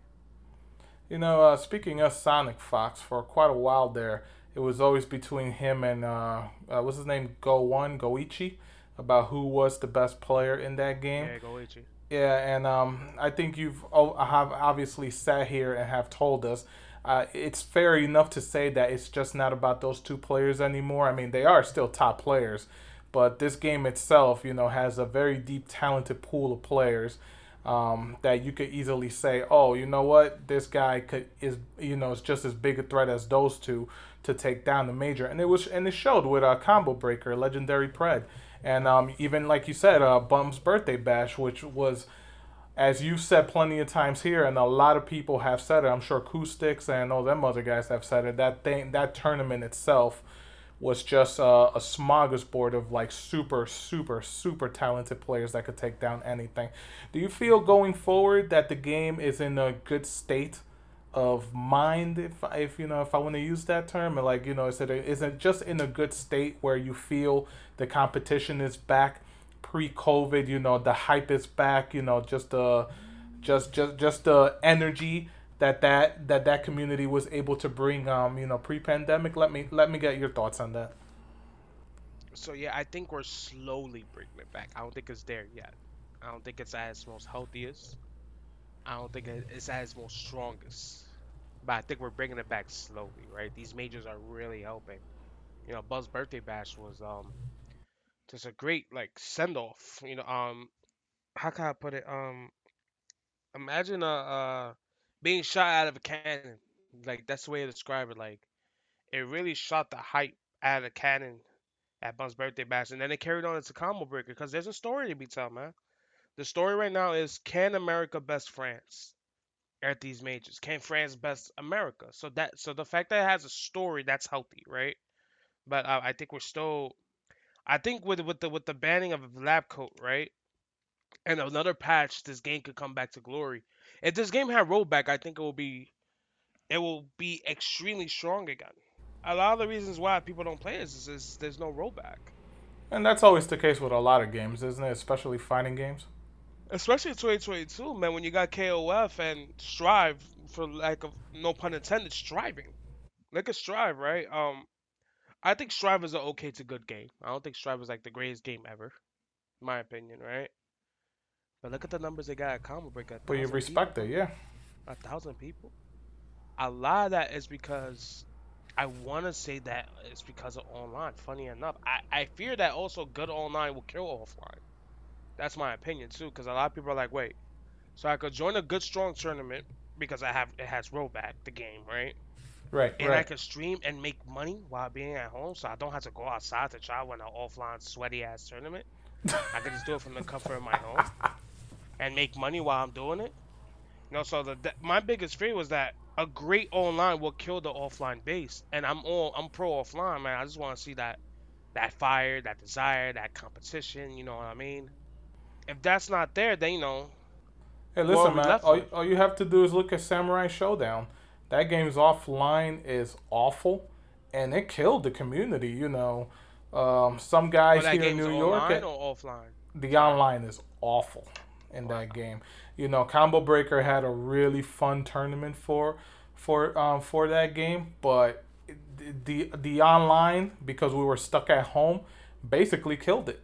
You know, uh, speaking of Sonic Fox, for quite a while there, it was always between him and uh, uh what's his name, GO1 Goichi, about who was the best player in that game. Yeah, Goichi. Yeah, and um, I think you've oh, have obviously sat here and have told us uh, it's fair enough to say that it's just not about those two players anymore. I mean, they are still top players, but this game itself, you know, has a very deep, talented pool of players um, that you could easily say, oh, you know what, this guy could is you know is just as big a threat as those two to take down the major, and it was and it showed with a combo breaker, legendary Pred, and um, even like you said, uh, Bum's birthday bash, which was as you've said plenty of times here, and a lot of people have said it. I'm sure Acoustics and all them other guys have said it. That thing, that tournament itself, was just uh, a smorgasbord of like super, super, super talented players that could take down anything. Do you feel going forward that the game is in a good state of mind if if you know if I want to use that term and like you know is it a, is it just in a good state where you feel the competition is back pre-covid you know the hype is back you know just the just just just the energy that that that that community was able to bring um you know pre-pandemic let me let me get your thoughts on that So yeah, I think we're slowly bringing it back. I don't think it's there yet. I don't think it's its most healthiest. I don't think it's its most strongest. But I think we're bringing it back slowly, right? These majors are really helping. You know, Bum's birthday bash was um just a great like send off. You know, um how can I put it? Um imagine a, uh being shot out of a cannon. Like that's the way to describe it. Like it really shot the hype out of the cannon at Bum's birthday bash, and then it carried on into combo breaker because there's a story to be told, man. The story right now is can America best France at these majors? Can France best America? So that so the fact that it has a story that's healthy, right? But uh, I think we're still. I think with with the with the banning of a lab coat, right, and another patch, this game could come back to glory. If this game had rollback, I think it will be it will be extremely strong again. A lot of the reasons why people don't play this is, is there's no rollback. and that's always the case with a lot of games isn't it especially fighting games Especially 2022, man, when you got KOF and Strive, for lack of no pun intended, striving. Look at Strive, right? Um, I think Strive is an okay to good game. I don't think Strive is like the greatest game ever, in my opinion, right? But look at the numbers they got at Combo Break. But you respect people. it yeah A thousand people. A lot of that is because I want to say that it's because of online. Funny enough, I, I fear that also good online will kill offline. That's my opinion too, because a lot of people are like, wait, so I could join a good strong tournament because I have it has rollback the game, right? right And I right could stream and make money while being at home, so I don't have to go outside to try win an offline sweaty ass tournament. I could just do it from the comfort of my home and make money while I'm doing it. You know, so the, the my biggest fear was that a great online will kill the offline base, and I'm all I'm pro offline, man. I just want to see that that fire, that desire, that competition. You know what I mean? If that's not there, then you know, Hey, listen, man. All, all you have to do is look at Samurai Shodown. That game's offline is awful, and it killed the community. You know, um, some guys here in New York, at- offline. the online is awful in that game. You know, Combo Breaker had a really fun tournament for for um, for that game, but the the online because we were stuck at home basically killed it.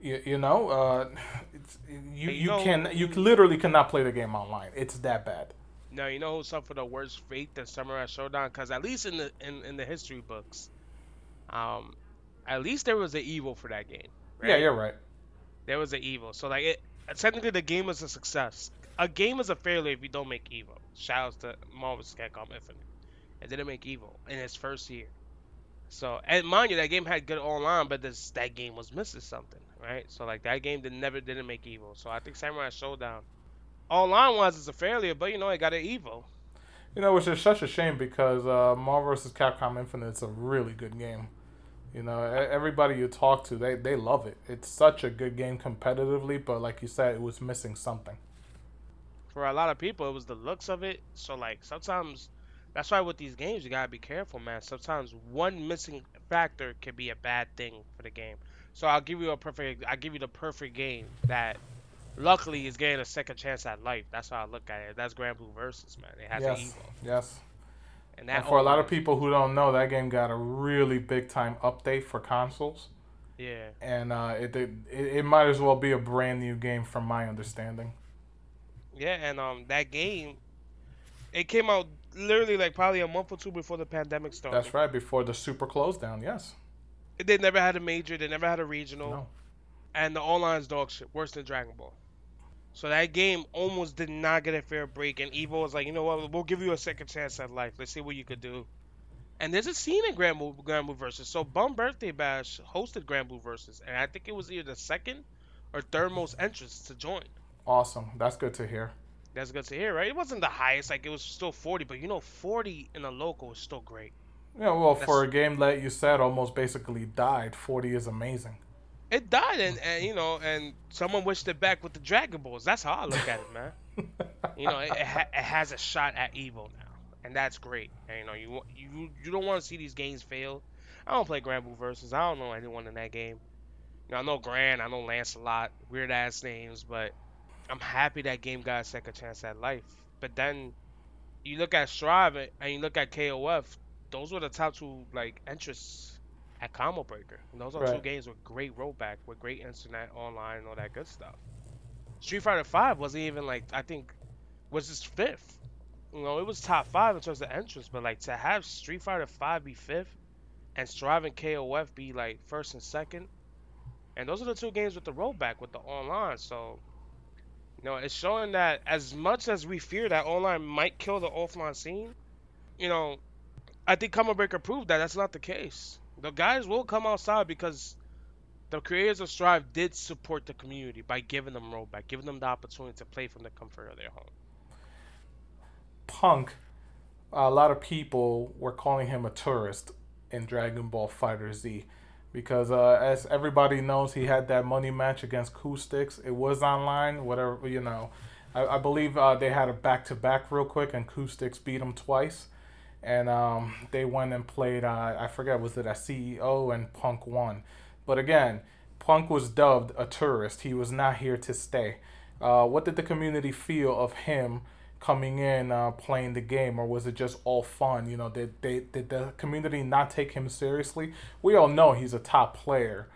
You, you know, uh, it's, you Hey, you you know- can you literally cannot play the game online. It's that bad. Now you know who suffered the worst fate than Samurai Shodown, because at least in the in, in the history books, um, at least there was an Evo for that game. Right? Yeah, you're right. There was an Evo. So like it technically the game was a success. A game is a failure if you don't make Evo. Shouts to Marvel's Capcom Infinite. It didn't make Evo in its first year. So and mind you, that game had good online, but this that game was missing something, right? So like that game did never didn't make Evo. So I think Samurai Shodown, online wise, is a failure, but you know it got an evil. You know, which is such a shame because uh, Marvel vs. Capcom Infinite is a really good game. You know, everybody you talk to, they, they love it. It's such a good game competitively, but like you said, it was missing something. For a lot of people, it was the looks of it. So like sometimes, that's why with these games you gotta be careful, man. Sometimes one missing factor can be a bad thing for the game. So I'll give you a perfect. I'll give you the perfect game that, luckily, is getting a second chance at life. That's how I look at it. That's Granblue Versus, man. It has an yes, Evo, yes. And that And for a lot of people who don't know, that game got a really big time update for consoles, Yeah. and uh, it, it it might as well be a brand new game from my understanding. Yeah, and um, that game, it came out literally like probably a month or two before the pandemic started. That's right, before the super close down. Yes. They never had a major. They never had a regional. No. and the online's dog shit, worse than Dragon Ball. So that game almost did not get a fair break, and Evo was like, you know what, we'll give you a second chance at life. Let's see what you could do. And there's a scene in Granblue, Grand Blue Versus. So Bum Birthday Bash hosted Granblue Versus, and I think it was either the second or third most entrants to join. Awesome. That's good to hear. That's good to hear, right? It wasn't the highest, like it was still 40, but you know, 40 in a local is still great. Yeah, well, for a game that you said almost basically died, 40 is amazing. It died, and, and you know, and someone wished it back with the Dragon Balls. That's how I look at it, man. You know, it, it, ha- it has a shot at Evo now. and that's great. And, you know, you you you don't want to see these games fail. I don't play Granblue versus. I don't know anyone in that game. You know, I know Grand, I know Lancelot, weird ass names, but I'm happy that game got a second chance at life. But then you look at Strive and you look at KOF, those were the top two like interests at Combo Breaker. And those are two games with great rollback, with great internet, online, and all that good stuff. Street Fighter Five wasn't even like I think was just fifth. You know, it was top five in terms of entrance, but like to have Street Fighter Five be fifth and Strive and KOF be like first and second, and those are the two games with the rollback with the online. So, you know, it's showing that as much as we fear that online might kill the offline scene, you know, I think Combo Breaker proved that that's not the case. The guys will come outside because the creators of Strive did support the community by giving them rollback, giving them the opportunity to play from the comfort of their home. Punk, a lot of people were calling him a tourist in Dragon Ball Fighter Z because, uh, as everybody knows, he had that money match against Coustix. It was online, whatever, you know. I, I believe uh, they had a back to back real quick, and Coustix beat him twice. And um, they went and played, uh, I forget, was it a CEO and Punk won. But again, Punk was dubbed a tourist. He was not here to stay. Uh, what did the community feel of him coming in, uh, playing the game, or was it just all fun? You know, did they did the community not take him seriously? We all know he's a top player,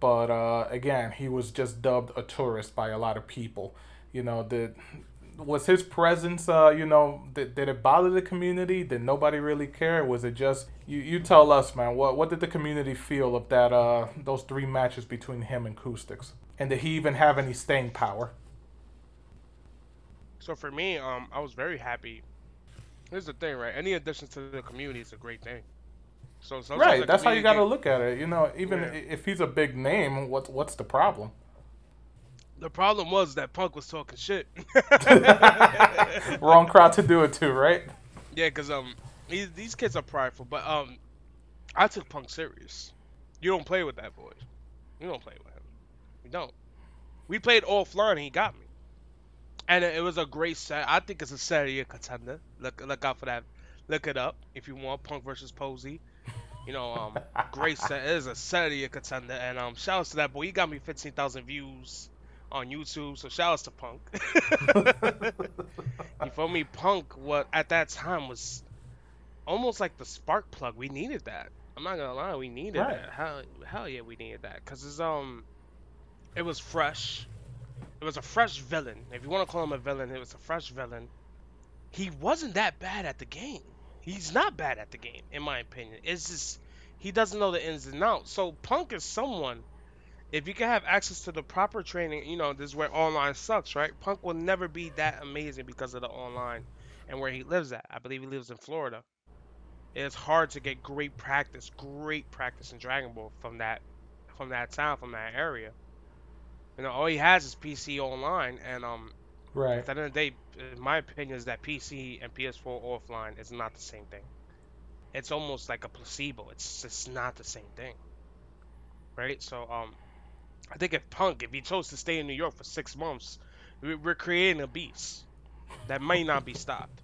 but uh, again, he was just dubbed a tourist by a lot of people. You know, did was his presence? Uh, you know, did, did it bother the community? Did nobody really care? Was it just you? You tell us, man. What what did the community feel of that? Uh, those three matches between him and Coustix, and did he even have any staying power? So for me, um, I was very happy. Here's the thing, right? Any addition to the community is a great thing. So Right, that's how you got to look at it. You know, even Yeah. if he's a big name, what's what's the problem? The problem was that Punk was talking shit. Wrong crowd to do it to, right? yeah, cause um, these these kids are prideful, but um, I took Punk serious. You don't play with that boy. You don't play with him. You don't. We played offline and he got me. And it was a great set. I think it's a set of year contender. Look look out for that. Look it up if you want Punk versus Posey. You know, um, great set. It is a set of year contender. And um, shout outs to that boy. He got me 15,000 views on YouTube. So shout outs to Punk. you feel me? Punk, what at that time was almost like the spark plug. We needed that. I'm not gonna lie, we needed Right. that. Hell, hell yeah, we needed that. Cause it's um, it was fresh. It was a fresh villain. If you want to call him a villain, it was a fresh villain. He wasn't that bad at the game. He's not bad at the game, in my opinion. It's just he doesn't know the ins and outs. So Punk is someone. If you can have access to the proper training, you know this is where online sucks, right? Punk will never be that amazing because of the online and where he lives at. I believe he lives in Florida. It's hard to get great practice, great practice in Dragon Ball from that, from that town, from that area. You know, all he has is PC online, and um, Right. at the end of the day, my opinion, is that PC and PS4 offline is not the same thing. It's almost like a placebo. It's just not the same thing, right? So, um, I think if Punk, if he chose to stay in New York for six months, we- we're creating a beast that may not be stopped.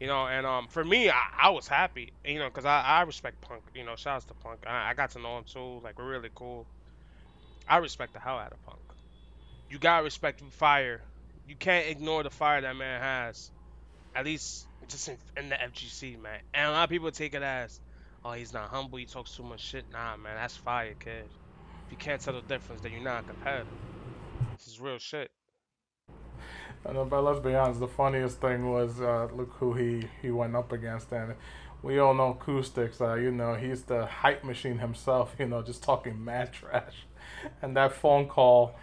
You know, and um, for me, I, I was happy, you know, because I, I respect Punk. You know, shouts to Punk. I, I got to know him too. Like, we're really cool. I respect the hell out of Punk. You gotta respect fire. You can't ignore the fire that man has. At least just in, in the FGC, man. And a lot of people take it as, oh, he's not humble. He talks too much shit. Nah, man, that's fire, kid. If you can't tell the difference, then you're not a competitor. This is real shit. I know, but let's be honest. The funniest thing was uh, look who he he went up against, and we all know Acoustics. Uh, you know, he's the hype machine himself. You know, just talking mad trash, and that phone call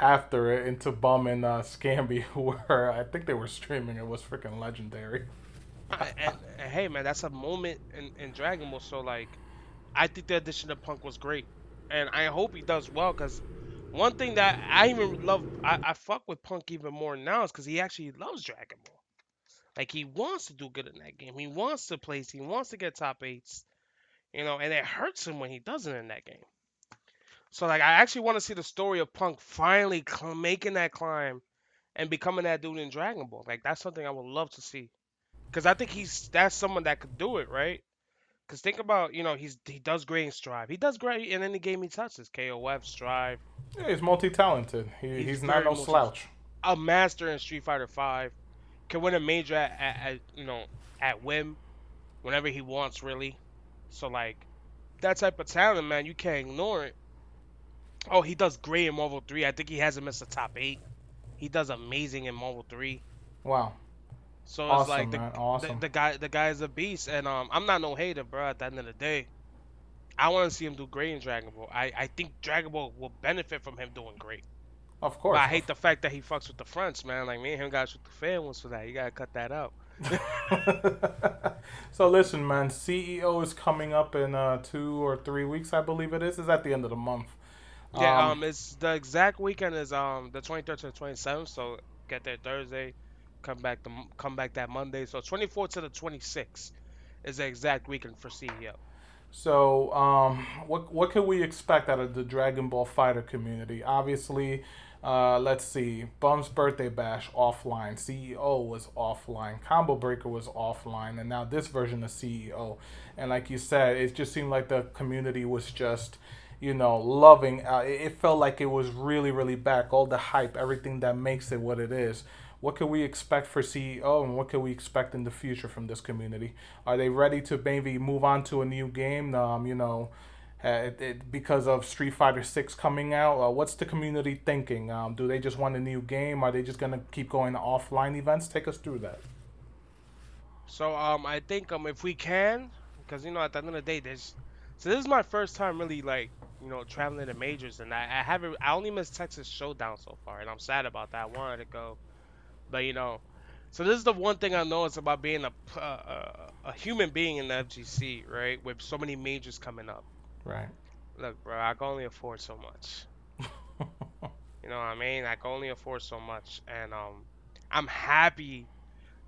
after it into Bum and uh, Scamby, where I think they were streaming, it was freaking legendary. and, and, and hey, man, that's a moment in, in Dragon Ball. So like, I think the addition of Punk was great, and I hope he does well. Cause one thing that I even love, I, I fuck with Punk even more now, is because he actually loves Dragon Ball. Like he wants to do good in that game. He wants to place. He wants to get top eights. You know, and it hurts him when he doesn't in that game. So like, I actually want to see the story of Punk finally cl- making that climb and becoming that dude in Dragon Ball. Like that's something I would love to see. because I think he's that's someone that could do it, right? Because think about, you know, he's he does great in Strive. He does great in any game he touches. KOF, Strive. Yeah, he's multi-talented. He, He's he's, not no slouch. A master in Street Fighter Five. Can win a major at, at, at you know at whim, whenever he wants, really. So like, that type of talent, man, you can't ignore it. Oh, he does great in Marvel Three. I think he hasn't missed the top eight. He does amazing in Marvel Three. Wow. So it's like the, man. the the guy the guy is a beast, and um I'm not no hater, bro. At the end of the day, I want to see him do great in Dragon Ball. I I think Dragon Ball will benefit from him doing great. Of course. But I hate the fact that he fucks with the fronts, man. Like me and him got with the families for that. You gotta cut that out. so listen, man. CEO is coming up in uh, two or three weeks, I believe it is. Is at the end of the month. Yeah, um, it's the exact weekend is um the 23rd to the 27th. So get there Thursday, come back the come back that Monday. So 24 to the 26th is the exact weekend for CEO. So, um, what what can we expect out of the Dragon Ball Fighter community? Obviously, uh, let's see. Bum's birthday bash offline. CEO was offline. Combo Breaker was offline, and now this version of CEO. And like you said, it just seemed like the community was just, you know, loving. Uh, it felt like it was really, really back. All the hype, everything that makes it what it is. What can we expect for CEO, and what can we expect in the future from this community? Are they ready to maybe move on to a new game? Um, you know, uh, it, it, because of Street Fighter Six coming out, uh, what's the community thinking? Um, do they just want a new game? Are they just gonna keep going to offline events? Take us through that. So um, I think um, if we can, because you know at the end of the day, there's so this is my first time really like you know traveling to majors, and I, I haven't I only missed Texas Showdown so far, and I'm sad about that. I wanted to go, but you know, so this is the one thing I know is about being a uh, a, a human being in the FGC, right? With so many majors coming up. Right. Look, bro, I can only afford so much. You know what I mean? I can only afford so much, and um, I'm happy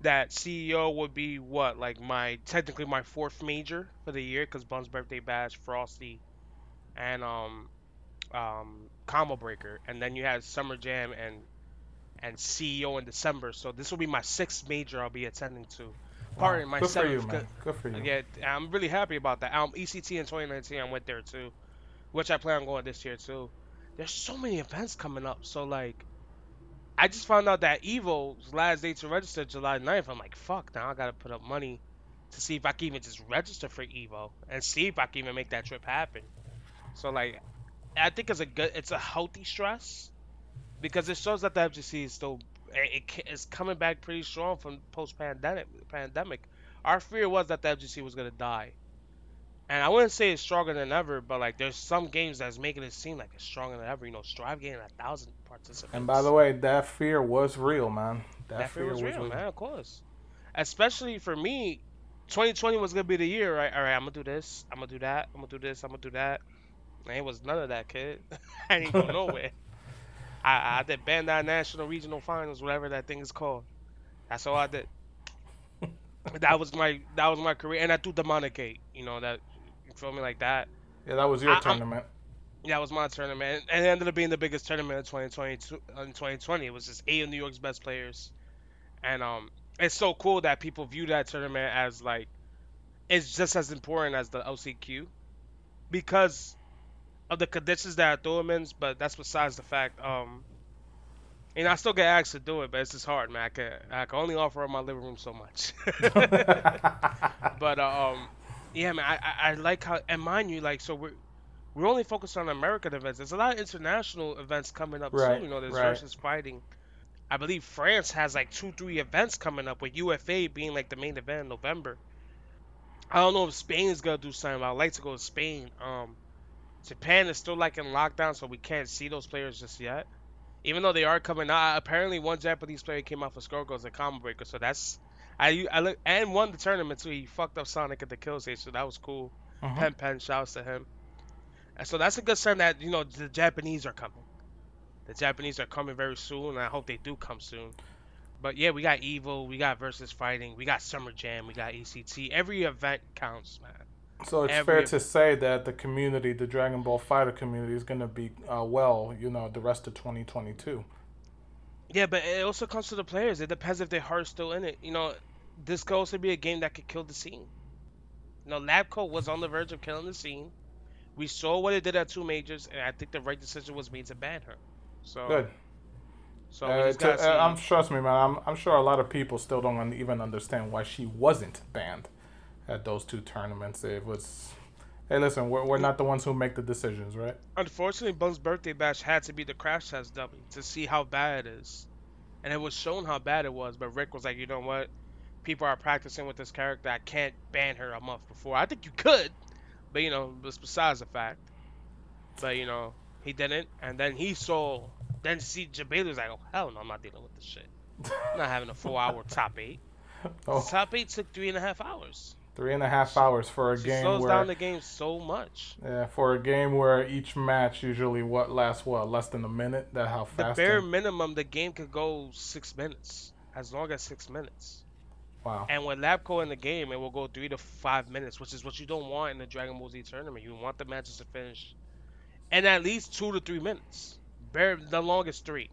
that CEO would be what like my technically my fourth major for the year because Bum's birthday bash, Frosty, and um, um, Combo Breaker, and then you had Summer Jam and and CEO in December. So this will be my sixth major I'll be attending to. Pardon, my Good for you, man. Good for you. Yeah, I'm really happy about that. Um, ECT in 2019, I went there too, which I plan on going this year too. There's so many events coming up, so like, I just found out that Evo's last day to register July 9th. I'm like, fuck, now I gotta put up money to see if I can even just register for Evo and see if I can even make that trip happen. So like, I think it's a good, it's a healthy stress because it shows that the FGC is still it, it it's coming back pretty strong from post pandemic. Pandemic, our fear was that the FGC was gonna die, and I wouldn't say it's stronger than ever, but like there's some games that's making it seem like it's stronger than ever. You know, Strive getting a thousand participants. And by the way, that fear was real, man. That, that fear was real, man. Of course, especially for me. 2020 was gonna be the year, right? All right, I'm gonna do this. I'm gonna do that. I'm gonna do this. I'm gonna do that. And it was none of that, kid. I didn't go nowhere. I, I did Bandai National Regional Finals, whatever that thing is called. That's all I did. that was my that was my career, and I threw Demonic Gate. You know that you feel me like that. Yeah, that was your I- tournament. Yeah, it was my tournament, and it ended up being the biggest tournament in 2020. In 2020, it was just eight of New York's best players, and um, it's so cool that people view that tournament as like it's just as important as the LCQ because of the conditions that I threw them in. But that's besides the fact. Um, and I still get asked to do it, but it's just hard, man. I can I can only offer up my living room so much. but uh, um, yeah, man, I, I I like how and mind you, like so we're we're only focused on American events. There's a lot of international events coming up Right, too. You know, there's right. versus fighting. I believe France has like two, three events coming up with UFA being like the main event in November. I don't know if Spain is gonna do something. But I'd like to go to Spain. Um, Japan is still like in lockdown, so we can't see those players just yet. Even though they are coming out, apparently one Japanese player came out for Scorpions and Combo Breaker, so that's I I look and won the tournament too. He fucked up Sonic at the kill stage, so that was cool. Mhm. Pen Pen, shouts to him. And so that's a good sign that you know the Japanese are coming. The Japanese are coming very soon, and I hope they do come soon. But yeah, we got Evo, we got versus fighting, we got Summer Jam, we got ECT. Every event counts, man. So it's fair to say that the community, the Dragon Ball Fighter community, is going to be uh, well, you know, the rest of 2022. Yeah, but it also comes to the players. It depends if their heart's still in it. You know, this could also be a game that could kill the scene. You know, Lab Coat was on the verge of killing the scene. We saw what it did at two majors, and I think the right decision was made to ban her. So Good. So Uh, to- uh, I'm trust me, man. I'm, I'm sure a lot of people still don't even understand why she wasn't banned at those two tournaments. It was, hey, listen, we're, we're not the ones who make the decisions, right? Unfortunately, Bum's birthday bash had to be the crash test dummy to see how bad it is. And it was shown how bad it was, but Rick was like, you know what? People are practicing with this character. I can't ban her a month before. I think you could, but you know, it's besides the fact. But you know, he didn't. And then he saw, then see Jebailey was like, oh hell no, I'm not dealing with this shit. I'm not having a four hour top eight. Oh, Top eight took three and a half hours. Three and a half hours for a She game slows where, down the game so much. yeah, for a game where each match usually what lasts what less than a minute. That how fast. The bare minimum, the game could go six minutes, as long as six minutes. wow. And with Lab Coat in the game, it will go three to five minutes, which is what you don't want in the Dragon Ball Z tournament. You want the matches to finish in at least two to three minutes. Bare the longest three.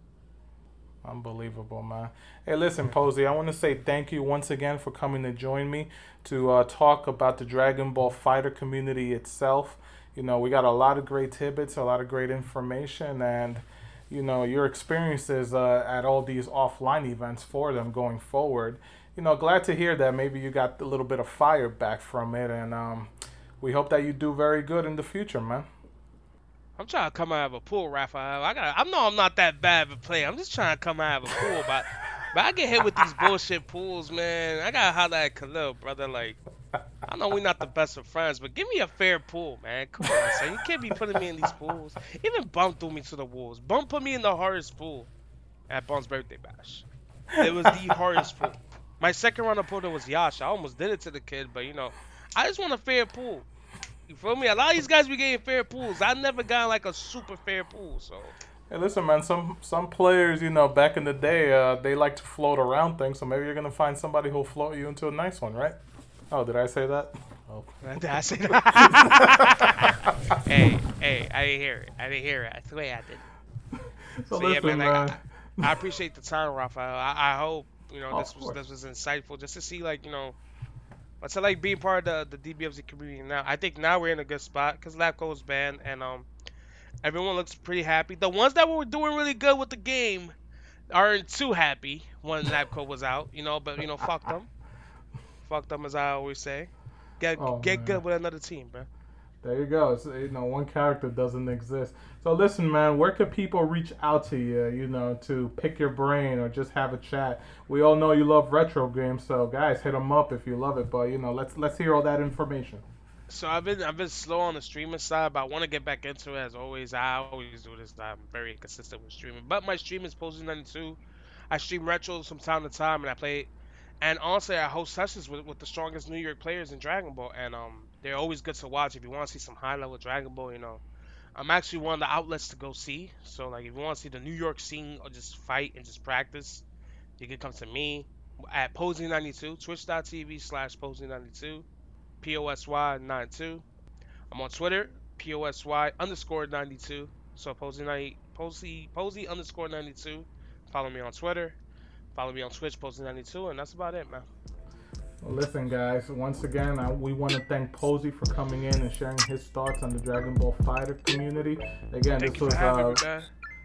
Unbelievable, man. Hey, listen, Posey, I want to say thank you once again for coming to join me to uh, talk about the Dragon Ball Fighter community itself. You know, we got a lot of great tidbits, a lot of great information, and, you know, your experiences uh, at all these offline events for them going forward. You know, glad to hear that maybe you got a little bit of fire back from it, and um, we hope that you do very good in the future, man. I'm trying to come out of a pool, Raphael. I got. I know I'm not that bad of a player. I'm just trying to come out of a pool, but but I get hit with these bullshit pools, man. I gotta holler at Khalil, brother. Like, I know we're not the best of friends, but give me a fair pool, man. Come on, son. You can't be putting me in these pools. Even Bum threw me to the wolves. Bum put me in the hardest pool at Bum's birthday bash. It was the hardest pool. My second round of pool was Yash. I almost did it to the kid, but you know, I just want a fair pool. You feel me? A lot of these guys be getting fair pools. I never got like a super fair pool, so Hey, listen, man. Some some players, you know, back in the day, uh, they like to float around things. So maybe you're gonna find somebody who'll float you into a nice one, right? Oh, did I say that? Oh, did I say that? hey, hey, I didn't hear it. I didn't hear it. I swear I did. so, So, yeah, listen, man, like, man. I appreciate the time, Raphael. I, I hope you know Oh, this was this was insightful, just to see like you know, what's it like being part of the, the DBFZ community now. I think now we're in a good spot because Lab Coat is banned and um, everyone looks pretty happy. The ones that were doing really good with the game aren't too happy when Lab Coat was out, you know. But you know, fuck them, fuck them as I always say. Get Oh, get man. good with another team, bro. There you go. It's, you know, one character doesn't exist. So listen, man. Where could people reach out to you? You know, to pick your brain or just have a chat. We all know you love retro games, so guys, hit them up if you love it. But you know, let's let's hear all that information. So I've been I've been slow on the streaming side, but I want to get back into it as always. I always do this. I'm very consistent with streaming, but my stream is Posey 92. I stream retro from time to time, and I play. And honestly, I host sessions with, with the strongest New York players in Dragon Ball, and um, they're always good to watch if you want to see some high level Dragon Ball. You know, I'm actually one of the outlets to go see. So like, if you want to see the New York scene or just fight and just practice, you can come to me at Posey92, Twitch.tv slash Posey92. POSY 92. I'm on Twitter, POSY underscore 92. So Posey 90, Posey, Posey underscore 92. Follow me on Twitter. Follow me on Twitch, Posey 92, and that's about it, man. Well, listen, guys. Once again, I, we want to thank Posey for coming in and sharing his thoughts on the Dragon Ball Fighter community. Again, Thank this was uh.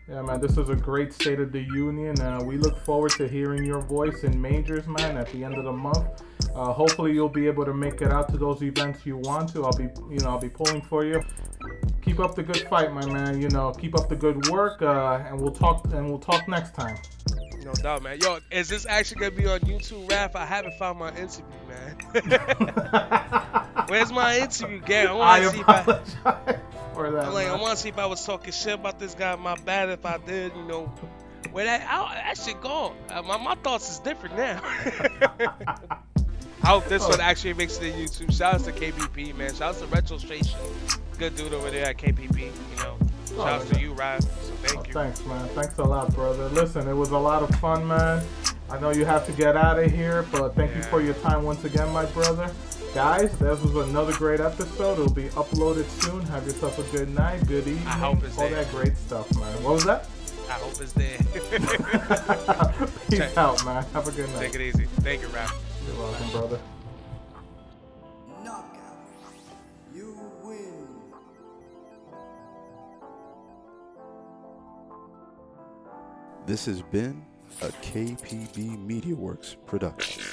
Yeah, man, this was a great State of the Union. Uh, we look forward to hearing your voice in majors, man, at the end of the month. Uh, hopefully, you'll be able to make it out to those events you want to. I'll be, you know, I'll be pulling for you. Keep up the good fight, my man. You know, keep up the good work, uh, and we'll talk. And we'll talk next time. No doubt, man. Yo, is this actually gonna be on YouTube, Raph? I haven't found my interview, man. Where's my interview, Gary? I want to see if I. for that. I'm like, I want to see if I was talking shit about this guy. My bad if I did, you know. Where that, I, that shit gone. Uh, my, my thoughts is different now. I hope this one actually makes it to YouTube. Shout out to KBP, man. Shout out to Retrostration. Good dude over there at KBP, you know. Shout out yeah. to you, Ryan. So Oh, you. thanks, man. Thanks a lot, brother. Listen, it was a lot of fun, man. I know you have to get out of here, but thank you for your time once again, my brother. Guys, this was another great episode. It'll be uploaded soon. Have yourself a good night, good evening, I hope it's there. all there. that great stuff, man. What was that? I hope it's there. Peace Check. out, man. Have a good night. Take it easy. Thank you, Ryan. You're welcome, brother. This has been a KPB Media Works production.